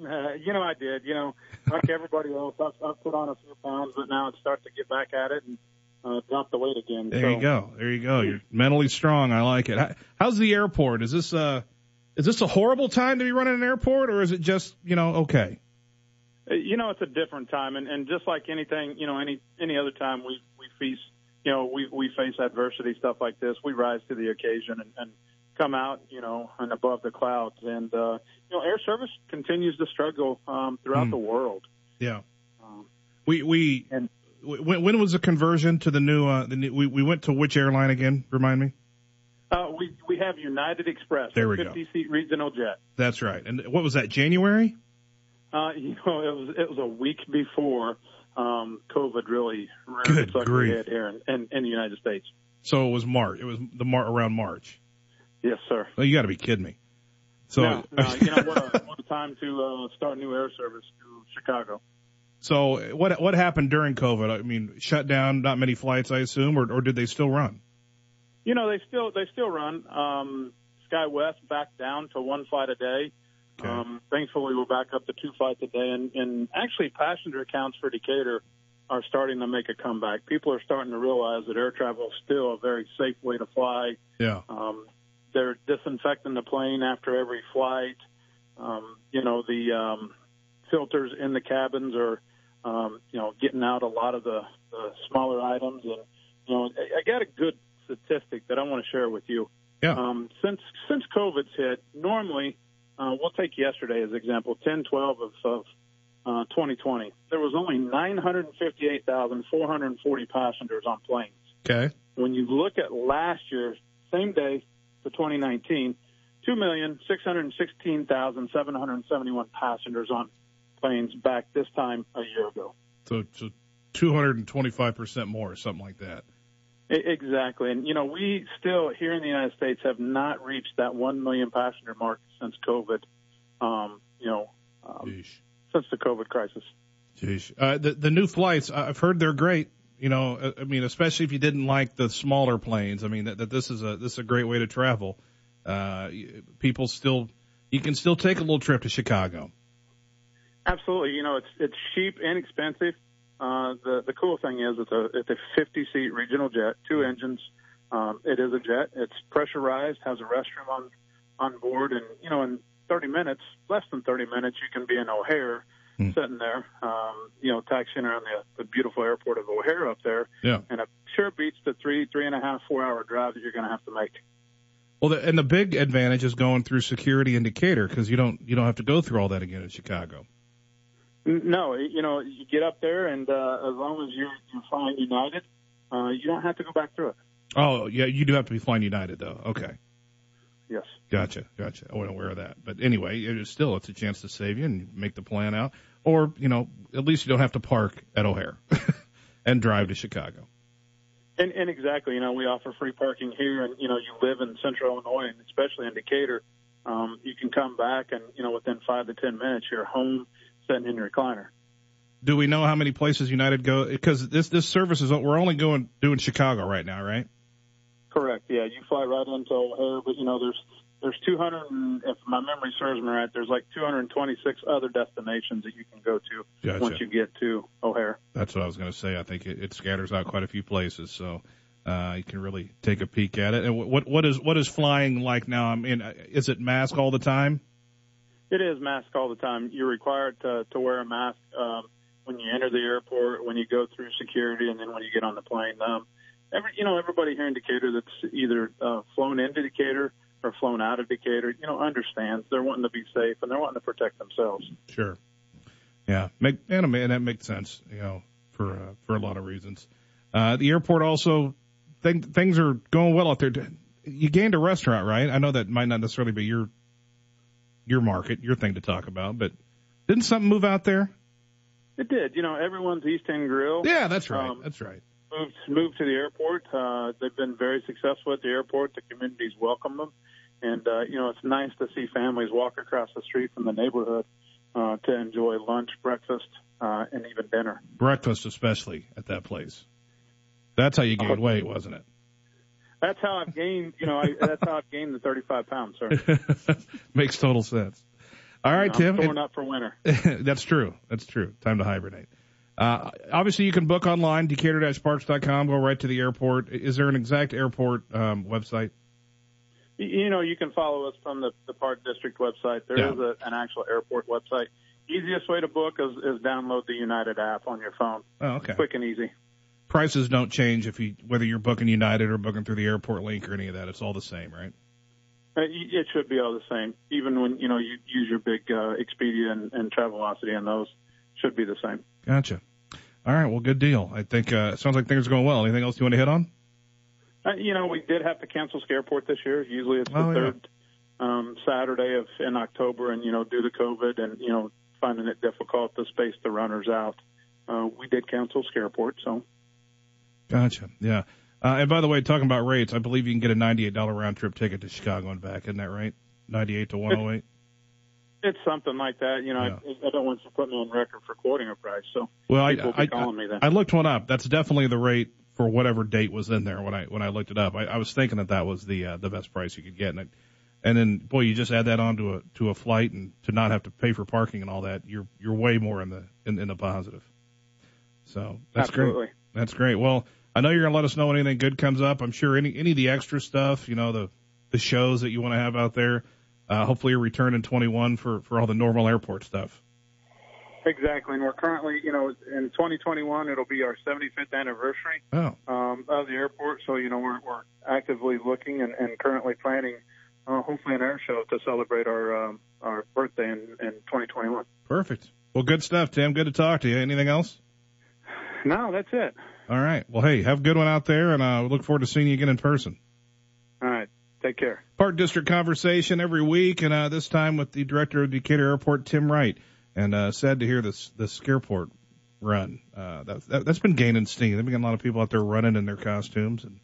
Uh, you know, I did. You know, like everybody else, I've, I've put on a few pounds, but now it's starting to get back at it and uh, drop the weight again. There so, you go. There you go. You're mentally strong. I like it. How's the airport? Is this uh is this a horrible time to be running an airport, or is it just you know okay? Uh, You know, it's a different time, and, and just like anything, you know, any any other time we we face, you know, we we face adversity, stuff like this. We rise to the occasion and, and come out, you know, and above the clouds. And uh, you know, air service continues to struggle um, throughout Hmm. the world. Yeah. Um, We we when, when was the conversion to the new uh the new, we we went to which airline again? Remind me. Uh, we we have United Express, There we go. 50 seat regional jet. That's right. And what was that? January? Uh, you know, it was it was a week before um, COVID really Good its ugly head here in, in, in the United States. So it was March. It was the Mar- around March. Yes, sir. Oh, you got to be kidding me. So no, no, you know *laughs* what a, what a time to uh, start new air service to Chicago. So what what happened during COVID? I mean, shut down, not many flights, I assume, or or did they still run? You know, they still they still run. Um, SkyWest back down to one flight a day. Um, thankfully, we're back up to two flights a day, and, and actually, passenger counts for Decatur are starting to make a comeback. People are starting to realize that air travel is still a very safe way to fly. Yeah. Um, they're disinfecting the plane after every flight. Um, you know, the um, filters in the cabins are, um, you know, getting out a lot of the, the smaller items. And, you know, I, I got a good statistic that I want to share with you. Yeah. Um, since, since COVID's hit, normally, uh, we'll take yesterday as example, 10, 12 of, of uh, 2020. There was only 958,440 passengers on planes Okay. when you look at last year, same day for 2019, 2,616,771 passengers on planes back this time a year ago. So so 225 percent more, or something like that. Exactly. And, you know, we still here in the United States have not reached that 1 million passenger mark since COVID, um, you know, um, since the COVID crisis. Jeez. Uh, the the new flights, I've heard they're great. You know, uh, I mean, especially if you didn't like the smaller planes. I mean, that, that this is a this is a great way to travel. Uh, people still, you can still take a little trip to Chicago. Absolutely. You know, it's it's cheap, inexpensive. Uh, the the cool thing is it's a it's a 50 seat regional jet, two engines. Um, it is a jet. It's pressurized, has a restroom on on board, and you know, in 30 minutes, less than 30 minutes, you can be in O'Hare, sitting there. Um, you know, taxiing around the the beautiful airport of O'Hare up there, Yeah. and it sure beats the three three and a half four hour drive that you're going to have to make. Well, the, and the big advantage is going through security in Decatur because you don't you don't have to go through all that again in Chicago. No, you know, you get up there, and uh, as long as you're you're flying United, uh, you don't have to go back through it. Oh, yeah, you do have to be flying United though. Okay. Yes. Gotcha, gotcha. I wasn't aware of that. But anyway, it is still it's a chance to save you and make the plan out, or you know, at least you don't have to park at O'Hare *laughs* and drive to Chicago. And, and exactly, you know, we offer free parking here, and you know, you live in Central Illinois, and especially in Decatur, um, you can come back, and you know, within five to ten minutes, you're home, sitting in your recliner. Do we know how many places United go? Because this this service is we're only going doing Chicago right now, right? Correct. Yeah, you fly right into O'Hare, but you know, there's there's 200, and if my memory serves me right, there's like 226 other destinations that you can go to Gotcha. once you get to O'Hare. That's what I was going to say. I think it, it scatters out quite a few places, so uh, you can really take a peek at it. And what what is what is flying like now? I mean, uh, is it mask all the time? It is mask all the time. You're required to to wear a mask um, when you enter the airport, when you go through security, and then when you get on the plane. Um, every you know everybody here in Decatur that's either uh, flown into Decatur or flown out of Decatur, you know, understands they're wanting to be safe and they're wanting to protect themselves. Sure. Yeah, make and mean, that makes sense. You know, for uh, for a lot of reasons. Uh, the airport also thing, things are going well out there. You gained a restaurant, right? I know that might not necessarily be your your market, your thing to talk about, but didn't something move out there? It did. You know, everyone's East End Grill. Yeah, that's right. Um, that's right. moved moved to the airport. Uh, they've been very successful at the airport. The communities welcome them, and uh, you know it's nice to see families walk across the street from the neighborhood uh, to enjoy lunch, breakfast, uh, and even dinner. Breakfast, especially at that place. That's how you gained Oh. weight, wasn't it? That's how I've gained. You know, I, that's how I've gained the 35 pounds, sir. *laughs* Makes total sense. All right, I'm Tim. storing up for winter. *laughs* That's true. That's true. Time to hibernate. Uh, obviously, you can book online, decatur-parks.com. Go right to the airport. Is there an exact airport um, website? You- You know, you can follow us from the, the Park District website. There is Yeah. a, an actual airport website. Easiest way to book is, is download the United app on your phone. Oh, okay. Quick and easy. Prices don't change if you whether you're booking United or booking through the airport link or any of that. It's all the same, right? Uh, It should be all the same. Even when you know you use your big uh, Expedia and, and Travelocity, and those should be the same. Gotcha. All right. Well, good deal. I think uh, it sounds like things are going well. Anything else you want to hit on? Uh, you know, we did have to cancel Scareport this year. Usually it's the Oh, yeah. third um, Saturday of in October, and you know, due to COVID and you know finding it difficult to space the runners out, uh, we did cancel Scareport. So Gotcha. Yeah. Uh, and by the way, talking about rates, I believe you can get a $98 round trip ticket to Chicago and back. Isn't that right? 98 to 108. *laughs* it's something like that. You know, I, I don't want you to put me on record for quoting a price. So Well, I, I, calling me then. I looked one up. That's definitely the rate for whatever date was in there when I when I looked it up. I, I was thinking that that was the uh, the best price you could get, and it, and then boy, you just add that on to a to a flight and to not have to pay for parking and all that. You're you're way more in the in, in the positive. So that's Absolutely. great. That's great. Well, I know you're gonna let us know when anything good comes up. I'm sure any any of the extra stuff, you know, the the shows that you want to have out there. Uh, hopefully, a return in 21 for for all the normal airport stuff. Exactly, and we're currently, you know, in 2021, it'll be our 75th anniversary Oh, um, of the airport. So, you know, we're, we're actively looking and, and currently planning, uh, hopefully, an air show to celebrate our um, our birthday in, in 2021. perfect. Well, good stuff, Tim. Good to talk to you. Anything else? No, that's it. All right. Well, hey, have a good one out there, and uh, we look forward to seeing you again in person. All right, take care. Park District conversation every week, and uh, this time with the director of Decatur Airport, Tim Wright. And uh, sad to hear this this Scareport run. Uh, that, that that's been gaining steam. They've been getting a lot of people out there running in their costumes, and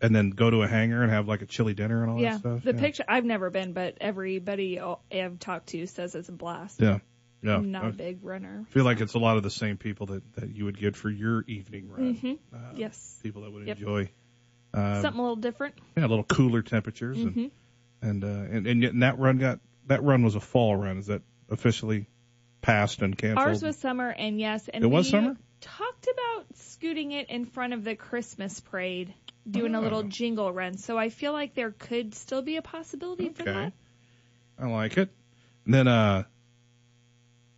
and then go to a hangar and have like a chili dinner and all yeah, that stuff. the yeah. picture I've never been, but everybody I've talked to says it's a blast. Yeah, yeah. I'm not I a big runner. feel like it's a lot of the same people that that you would get for your evening run. hmm yes, People that would Yep. enjoy. Uh, something a little different. yeah, a little cooler temperatures hmm and and uh, and and, yet, and that run got that run was a fall run. Is that officially passed and canceled? Ours was summer, and yes, and It was we summer? talked about scooting it in front of the Christmas parade, doing a Oh. little jingle run. So I feel like there could still be a possibility for Okay. that. I like it. And then uh,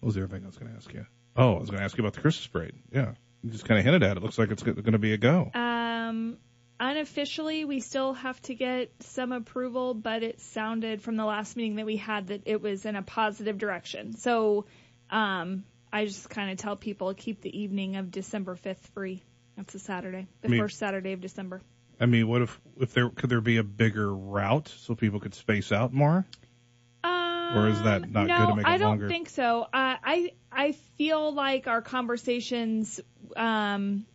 what was the other thing I was going to ask you? Oh, I was going to ask you about the Christmas parade. Yeah, you just kind of hinted at it. Looks like it's going to be a go. Um, unofficially, we still have to get some approval, but it sounded from the last meeting that we had that it was in a positive direction. So, um, I just kind of tell people keep the evening of December 5th free. That's a Saturday, the I mean- first Saturday of December. I mean, what if if there could there be a bigger route so people could space out more? Or is that not no, good to make it I don't longer? think so. Uh, I I feel like our conversations um,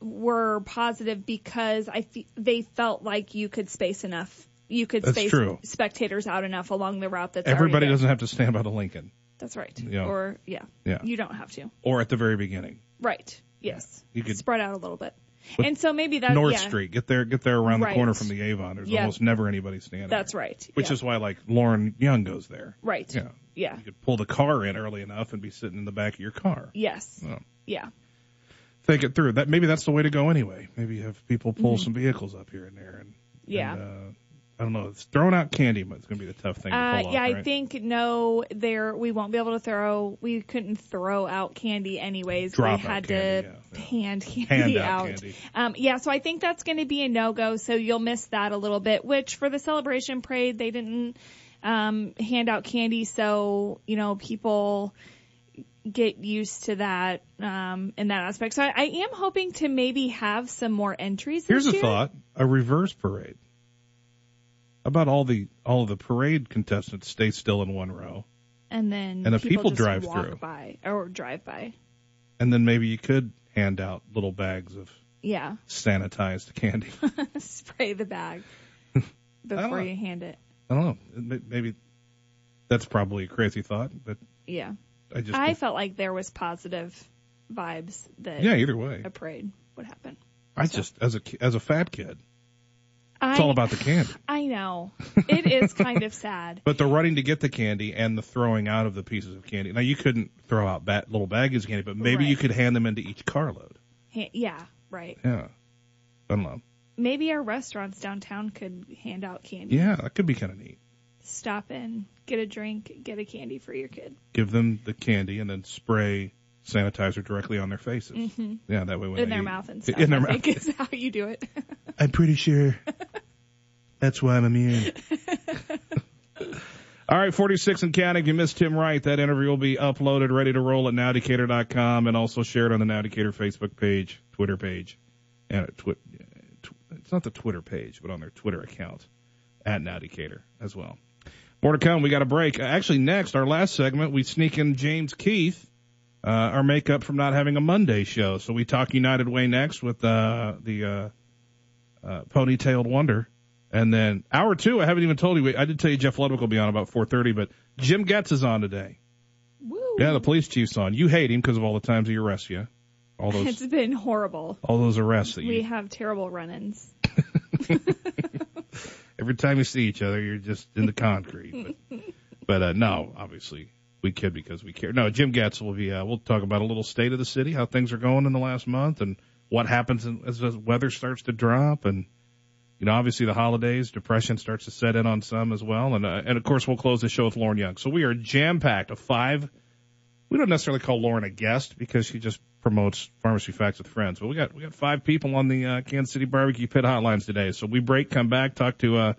were positive because I fe- they felt like you could space enough. You could That's space true. spectators out enough along the route that's Everybody doesn't have to stand by the Lincoln That's right. Yeah. Or yeah, Yeah. you don't have to. or at the very beginning. Right. Yes. You could- spread out a little bit. And so maybe that North yeah, Street, get there, get there around Right. the corner from the Avon. There's Yeah. almost never anybody standing. That's there. right. Which yeah. is why, like Lauren Young goes there. right. Yeah. Yeah. You could pull the car in early enough and be sitting in the back of your car. Yes. Oh. Yeah. Think it through. That maybe that's the way to go anyway. Maybe have people pull Mhm. some vehicles up here and there, and Yeah. and, uh, I don't know. It's throwing out candy, but it's going to be the tough thing to Uh, pull yeah, off. I think no, there we won't be able to throw. We couldn't throw out candy anyways. Drop we had candy, to hand candy Hand out out. candy. Um, yeah, so I think that's going to be a no go. So you'll miss that a little bit. Which for the celebration parade, they didn't um, hand out candy, so you know people get used to that um, in that aspect. So I, I am hoping to maybe have some more entries. Here's a year. thought: a reverse parade. About all the all of the parade contestants stay still in one row, and then And if people just drive through. by or drive by. and then maybe you could hand out little bags of Yeah. sanitized candy. *laughs* spray the bag *laughs* before you hand it. I don't know. Maybe that's probably a crazy thought, but Yeah. I just I felt like there was positive vibes that Yeah, either way. a parade would happen. I just as a ki- as a fat kid, I, it's all about the candy. I know. It is kind of sad. *laughs* But the running to get the candy and the throwing out of the pieces of candy. Now you couldn't throw out ba- little baggies of candy, but maybe you could hand them into each carload. Yeah, right. Yeah, I don't know. Maybe our restaurants downtown could hand out candy. Yeah, that could be kind of neat. Stop in, get a drink, get a candy for your kid. Give them the candy and then spray sanitizer directly on their faces. Mhm. Yeah, that way when in their eat- mouth and *laughs* stuff. In their I mouth. think is how you do it. *laughs* I'm pretty sure that's why I'm immune. *laughs* All right, 46 and counting. If you missed Tim Wright, that interview will be uploaded, ready to roll at nowdecatur.com and also shared on the Now Decatur Facebook page, Twitter page, and twi- tw- it's not the Twitter page, but on their Twitter account at Now Decatur as well. More to come. We got a break. Actually, next, our last segment, we sneak in James Keith, uh, our makeup from not having a Monday show. So we talk United Way next with uh, the uh, uh, ponytailed wonder. And then hour two, I haven't even told you. I did tell you Jeff Ludwig will be on about 4:30, but Jim Getz is on today. Woo. Yeah, the police chief's on. You hate him because of all the times he arrests you, all *laughs* those It's been horrible. all those arrests that We you. have terrible run-ins. *laughs* *laughs* Every time you see each other, you're just in the concrete. But, but uh, no, obviously we kid because we care. No, Jim Getz will be. Uh, we'll talk about a little state of the city, how things are going in the last month, and what happens as the weather starts to drop, and you know, obviously the holidays, depression starts to set in on some as well, and uh, and of course we'll close the show with Lauren Young. So we are jam packed. A five. We don't necessarily call Lauren a guest because she just promotes pharmacy facts with friends. But we got we got five people on the uh, Kansas City Barbecue Pit hotlines today. So we break, come back, talk to uh,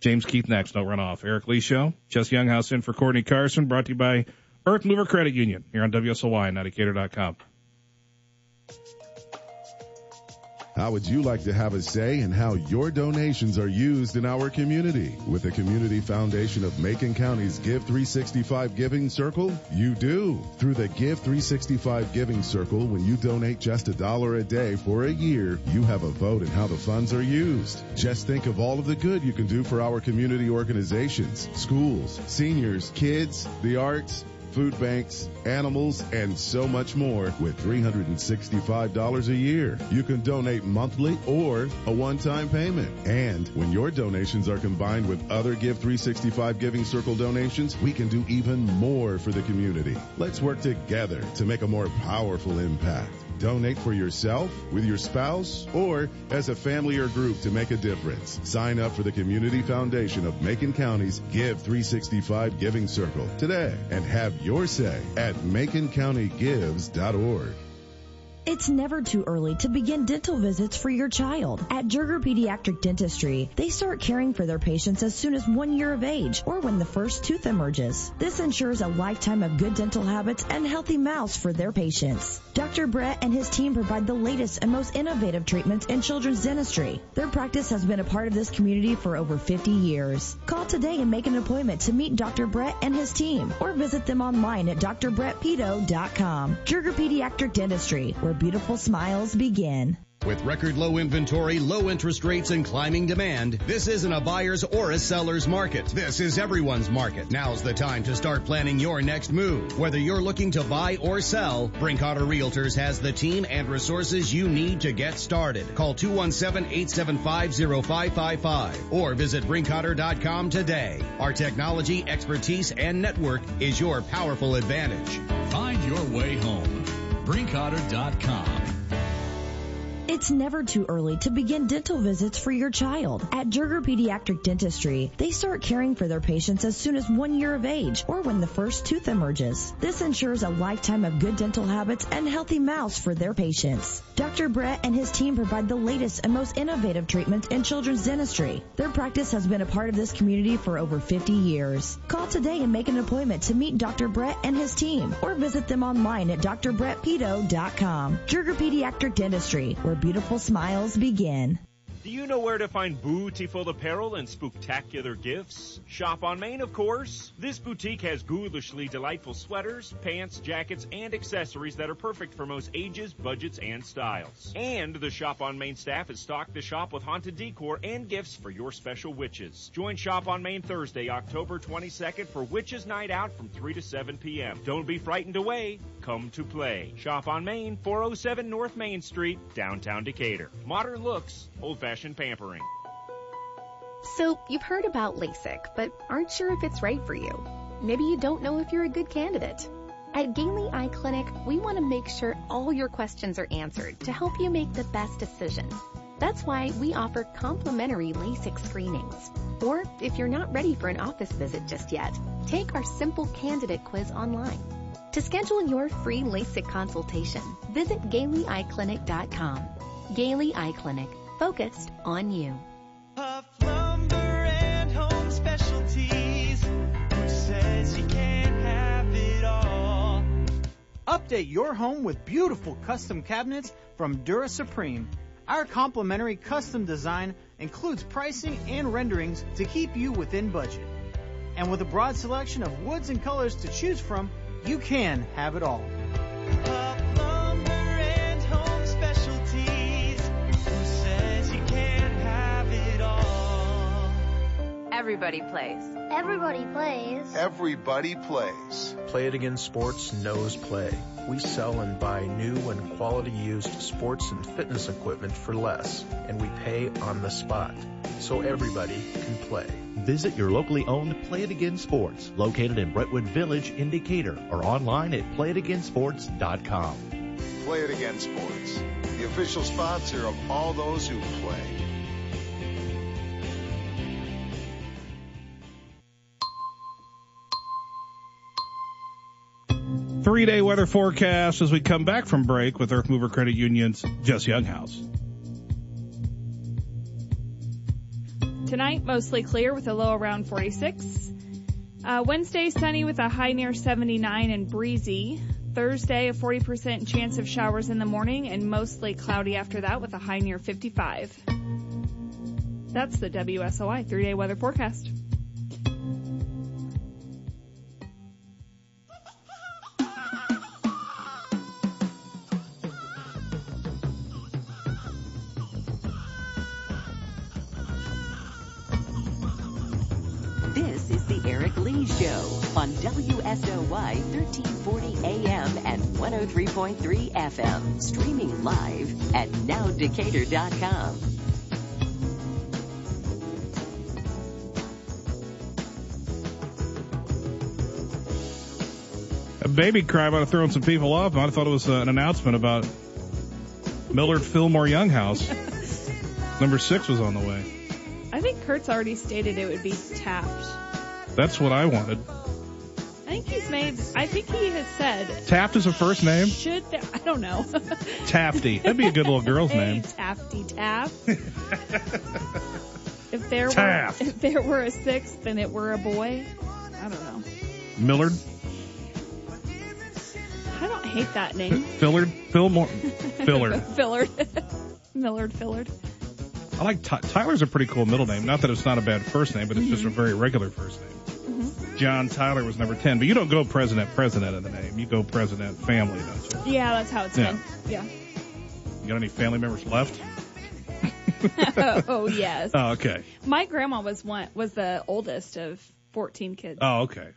James Keith next. Don't run off. Eric Lee Show. Jess Younghouse in for Courtney Carson. Brought to you by Earthmover Credit Union here on WSOY and Indicator.com. How would you like to have a say in how your donations are used in our community? With the Community Foundation of Macon County's Give 365 Giving Circle, you do. Through the Give 365 Giving Circle, when you donate just a dollar a day for a year, you have a vote in how the funds are used. Just think of all of the good you can do for our community organizations, schools, seniors, kids, the arts, food banks, animals, and so much more with $365 a year. You can donate monthly or a one-time payment. And when your donations are combined with other Give 365 Giving Circle donations, we can do even more for the community. Let's work together to make a more powerful impact. Donate for yourself, with your spouse, or as a family or group to make a difference. Sign up for the Community Foundation of Macon County's Give 365 Giving Circle today and have your say at maconcountygives.org. It's never too early to begin dental visits for your child. At Jurger Pediatric Dentistry, they start caring for their patients as soon as one year of age or when the first tooth emerges. This ensures a lifetime of good dental habits and healthy mouths for their patients. Dr. Brett and his team provide the latest and most innovative treatments in children's dentistry. Their practice has been a part of this community for over 50 years. Call today and make an appointment to meet Dr. Brett and his team or visit them online at drbrettpedo.com. Jurger Pediatric Dentistry, where beautiful smiles begin. With record low inventory, low interest rates, and climbing demand, this isn't a buyer's or a seller's market. This is everyone's market. Now's the time to start planning your next move. Whether you're looking to buy or sell, Brinkotter Realtors has the team and resources you need to get started. Call 217-875-0555 or visit brinkotter.com today. Our technology, expertise, and network is your powerful advantage. Find your way home. Brinkotter.com. It's never too early to begin dental visits for your child. At Jurger Pediatric Dentistry, they start caring for their patients as soon as one year of age or when the first tooth emerges. This ensures a lifetime of good dental habits and healthy mouths for their patients. Dr. Brett and his team provide the latest and most innovative treatments in children's dentistry. Their practice has been a part of this community for over 50 years. Call today and make an appointment to meet Dr. Brett and his team or visit them online at drbrettpedo.com. Jurger Pediatric Dentistry, where beautiful smiles begin. Do you know where to find beautiful apparel and spectacular gifts? Shop on Main, of course. This boutique has ghoulishly delightful sweaters, pants, jackets, and accessories that are perfect for most ages, budgets, and styles. And the Shop on Main staff has stocked the shop with haunted decor and gifts for your special witches. Join Shop on Main Thursday, October 22nd for Witches Night Out from 3 to 7 p.m. Don't be frightened away. Come to play. Shop on Main, 407 North Main Street, downtown Decatur. Modern looks, old-fashioned pampering. So, you've heard about LASIK, but aren't sure if it's right for you. Maybe you don't know if you're a good candidate. At Gailey Eye Clinic, we want to make sure all your questions are answered to help you make the best decision. That's why we offer complimentary LASIK screenings. Or, if you're not ready for an office visit just yet, take our simple candidate quiz online. To schedule your free LASIK consultation, visit GaileyEyeClinic.com. Gailey Eye Clinic, focused on you. Update your home with beautiful custom cabinets from Dura Supreme. Our complimentary custom design includes pricing and renderings to keep you within budget. And with a broad selection of woods and colors to choose from, you can have it all. Everybody plays. Everybody plays. Everybody plays. Play It Again Sports knows play. We sell and buy new and quality used sports and fitness equipment for less, and we pay on the spot. So everybody can play. Visit your locally owned Play It Again Sports, located in Brentwood Village in Decatur, or online at playitagainsports.com. Play It Again Sports, the official sponsor of all those who play. Three day weather forecast as we come back from break with Earthmover Credit Union's Jess Younghouse. Tonight, mostly clear with a low around 46. Uh, Wednesday, sunny with a high near 79 and breezy. Thursday, a 40% chance of showers in the morning and mostly cloudy after that with a high near 55. That's the WSOY three day weather forecast. 103.3 FM. Streaming live at nowdecatur.com. A baby cry might have thrown some people off. I thought it was uh, an announcement about Millard Fillmore Younghouse. *laughs* Number six was on the way. I think Kurt's already stated it would be Taft. That's what I wanted. I think he's made, I think he has said. Taft is a first name? Should, there, I don't know. *laughs* Tafty. That'd be a good little girl's hey, name. Tafty Taft. *laughs* if there Taft. were, if there were a sixth and it were a boy, I don't know. Millard? I don't hate that name. Fillard? Fillmore? *laughs* Fillard. Fillard. Millard Fillard. I like Ty- Tyler's a pretty cool middle name. Not that it's not a bad first name, but it's just a mm-hmm. very regular first name. Mm-hmm. John Tyler was number 10, but you don't go president, president in the name. You go president, family, don't you? Yeah, that's how it's Yeah. been. Yeah. You got any family members left? *laughs* oh yes. Oh, okay. My grandma was one was the oldest of 14 kids. Oh, okay.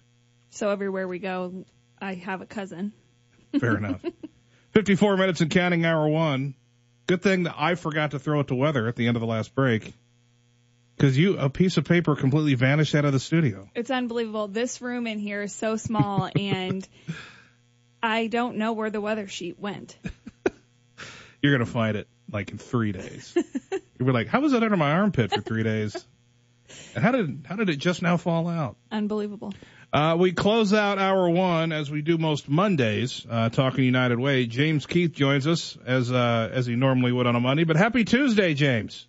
So everywhere we go, I have a cousin. Fair enough. *laughs* 54 minutes and counting hour one. Good thing that I forgot to throw it to weather at the end of the last break. Cause you, a piece of paper completely vanished out of the studio. It's unbelievable. This room in here is so small *laughs* and I don't know where the weather sheet went. *laughs* You're going to find it like in three days. *laughs* You'll be like, how was that under my armpit for three days? And how did, how did it just now fall out? Unbelievable. Uh, we close out hour one as we do most Mondays, uh, talking United Way. James Keith joins us as, uh, as he normally would on a Monday, but happy Tuesday, James.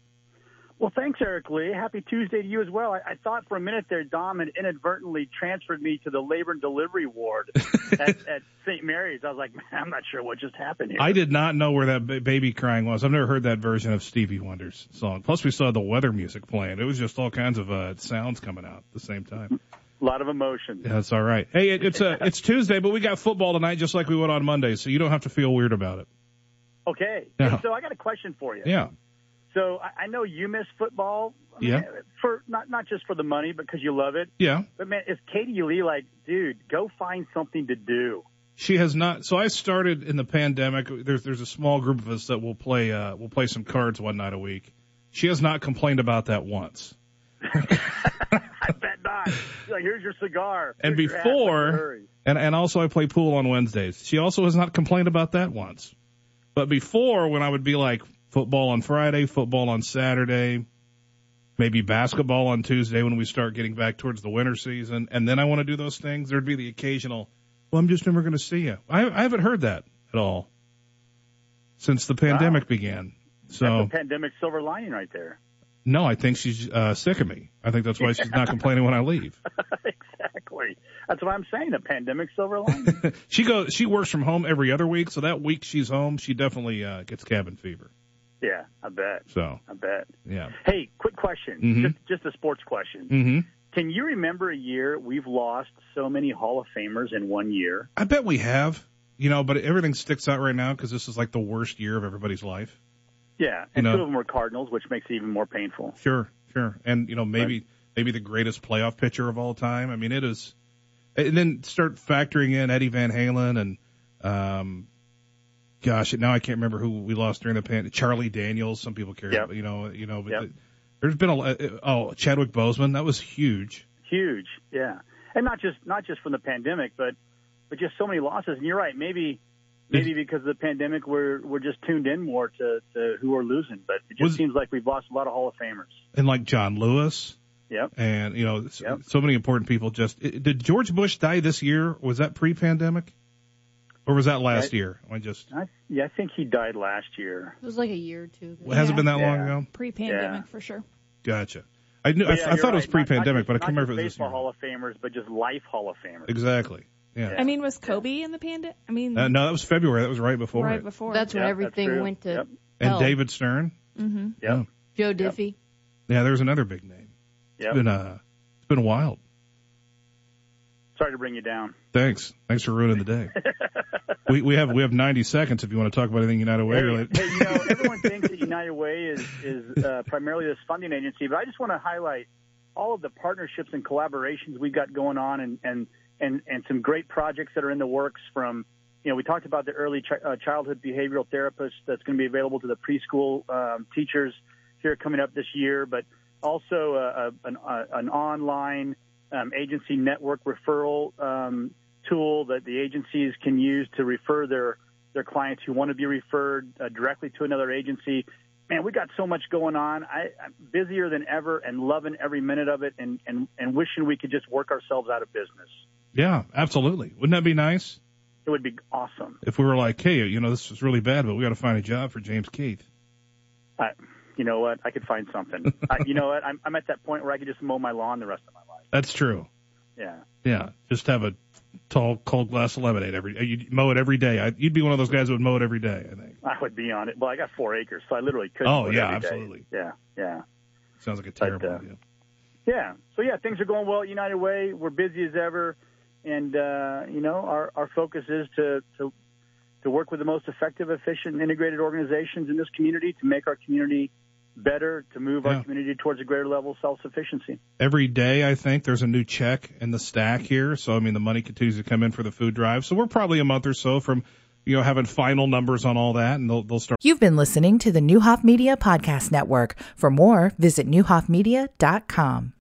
Well, thanks, Eric Lee. Happy Tuesday to you as well. I, I thought for a minute there, Dom had inadvertently transferred me to the labor and delivery ward *laughs* at, at St. Mary's. I was like, man, I'm not sure what just happened here. I did not know where that ba- baby crying was. I've never heard that version of Stevie Wonder's song. Plus, we saw the weather music playing. It was just all kinds of uh, sounds coming out at the same time. A lot of emotion. Yeah, that's all right. Hey, it, it's uh, it's Tuesday, but we got football tonight, just like we would on Monday, so you don't have to feel weird about it. Okay. Hey, so I got a question for you. Yeah. So I, I know you miss football. I mean, Yeah. For not not just for the money, but because you love it. Yeah. But man, is Katie Lee like, dude, go find something to do? She has not. So I started in the pandemic. There's there's a small group of us that will play uh will play some cards one night a week. She has not complained about that once. *laughs* I bet not. She's like, here's your cigar. And Here's your hat. What's the before, and and also I play pool on Wednesdays. She also has not complained about that once. But before, when I would be like football on Friday, football on Saturday, maybe basketball on Tuesday when we start getting back towards the winter season, and then I want to do those things, there'd be the occasional, well, I'm just never going to see you. I, I haven't heard that at all since the pandemic began. So That's a pandemic silver lining right there. no, I think she's uh, sick of me. I think that's why she's not *laughs* complaining when I leave. *laughs* exactly. That's what I'm saying. A pandemic silver lining. *laughs* She goes. She works from home every other week, so that week she's home, she definitely uh, gets cabin fever. Yeah, I bet. So I bet. yeah. Hey, quick question. Mhm. Just just a sports question. hmm Can you remember a year we've lost so many Hall of Famers in one year? I bet we have. You know, but everything sticks out right now because this is like the worst year of everybody's life. Yeah, and You know- two of them were Cardinals, which makes it even more painful. Sure, sure, and you know maybe maybe the greatest playoff pitcher of all time. I mean, it is. And then start factoring in Eddie Van Halen and, um, gosh, now I can't remember who we lost during the pandemic. Charlie Daniels. Some people care, Yep. you know, you know, but Yep. the- there's been a uh, oh Chadwick Boseman. That was huge. Huge, yeah, and not just not just from the pandemic, but but just so many losses. And you're right, maybe maybe because of the pandemic, we're we're just tuned in more to, to who we're losing. But it just Was- seems like we've lost a lot of Hall of Famers. And like John Lewis. Yep. And you know, so, so many important people. Just did George Bush die this year? Was that pre-pandemic, or was that last I- year? I just I, yeah, I think he died last year. It was like a year or two. well, has it been that long ago? Pre-pandemic Yeah. for sure. Gotcha. I knew. I, But yeah, I you're thought it was right. Not- not pre-pandemic, just- but I can't remember if it was this baseball year. Hall of Famers, but just life Hall of Famers. Exactly. Yeah. I mean, was Kobe in the pandemic? I mean, Uh, no, that was February. That was right before right it. before. That's when everything that's went to Yep. And. David Stern. Mm-hmm. Yeah. Joe Diffie. Yeah, there's another big name. It's Yep. been uh, it's been wild. Sorry to bring you down. Thanks. Thanks for ruining the day. we we have we have 90 seconds if you want to talk about anything United Way Hey, related. hey, you know, everyone *laughs* thinks that United Way is is uh, primarily this funding agency, but I just want to highlight all of the partnerships and collaborations we've got going on, and and and and some great projects that are in the works. From you know, we talked about the early ch- uh, childhood behavioral therapist that's going to be available to the preschool um, teachers here coming up this year, but also uh, a, an, uh, an online um, agency network referral um, tool that the agencies can use to refer their their clients who want to be referred uh, directly to another agency. Man, we got so much going on. I, I'm busier than ever and loving every minute of it, and, and and wishing we could just work ourselves out of business. Yeah, absolutely. Wouldn't that be nice It would be awesome. if we were like, hey, you know, this is really bad, but we got to find a job for James Keith. I, you know what? I could find something. *laughs* I, you know what? I'm, I'm at that point where I could just mow my lawn the rest of my life. That's true. Yeah. Yeah, just have a tall, cold glass of lemonade every. You'd mow it every day. I, you'd be one of those guys who would mow it every day. I think. I would be on it. Well, I got four acres, so I literally could. Oh, yeah, every day. absolutely. Yeah, yeah. Sounds like a terrible uh, idea. Yeah. So yeah, things are going well at United Way. We're busy as ever, and uh, you know our our focus is to to to work with the most effective, efficient, integrated organizations in this community to make our community better, to move Yeah. our community towards a greater level of self-sufficiency. Every day, I think there's a new check in the stack here. So I mean, the money continues to come in for the food drive. So we're probably a month or so from, you know, having final numbers on all that, and they'll they'll start. You've been listening to the Neuhoff Media Podcast Network. For more, visit neuhoffmedia.com.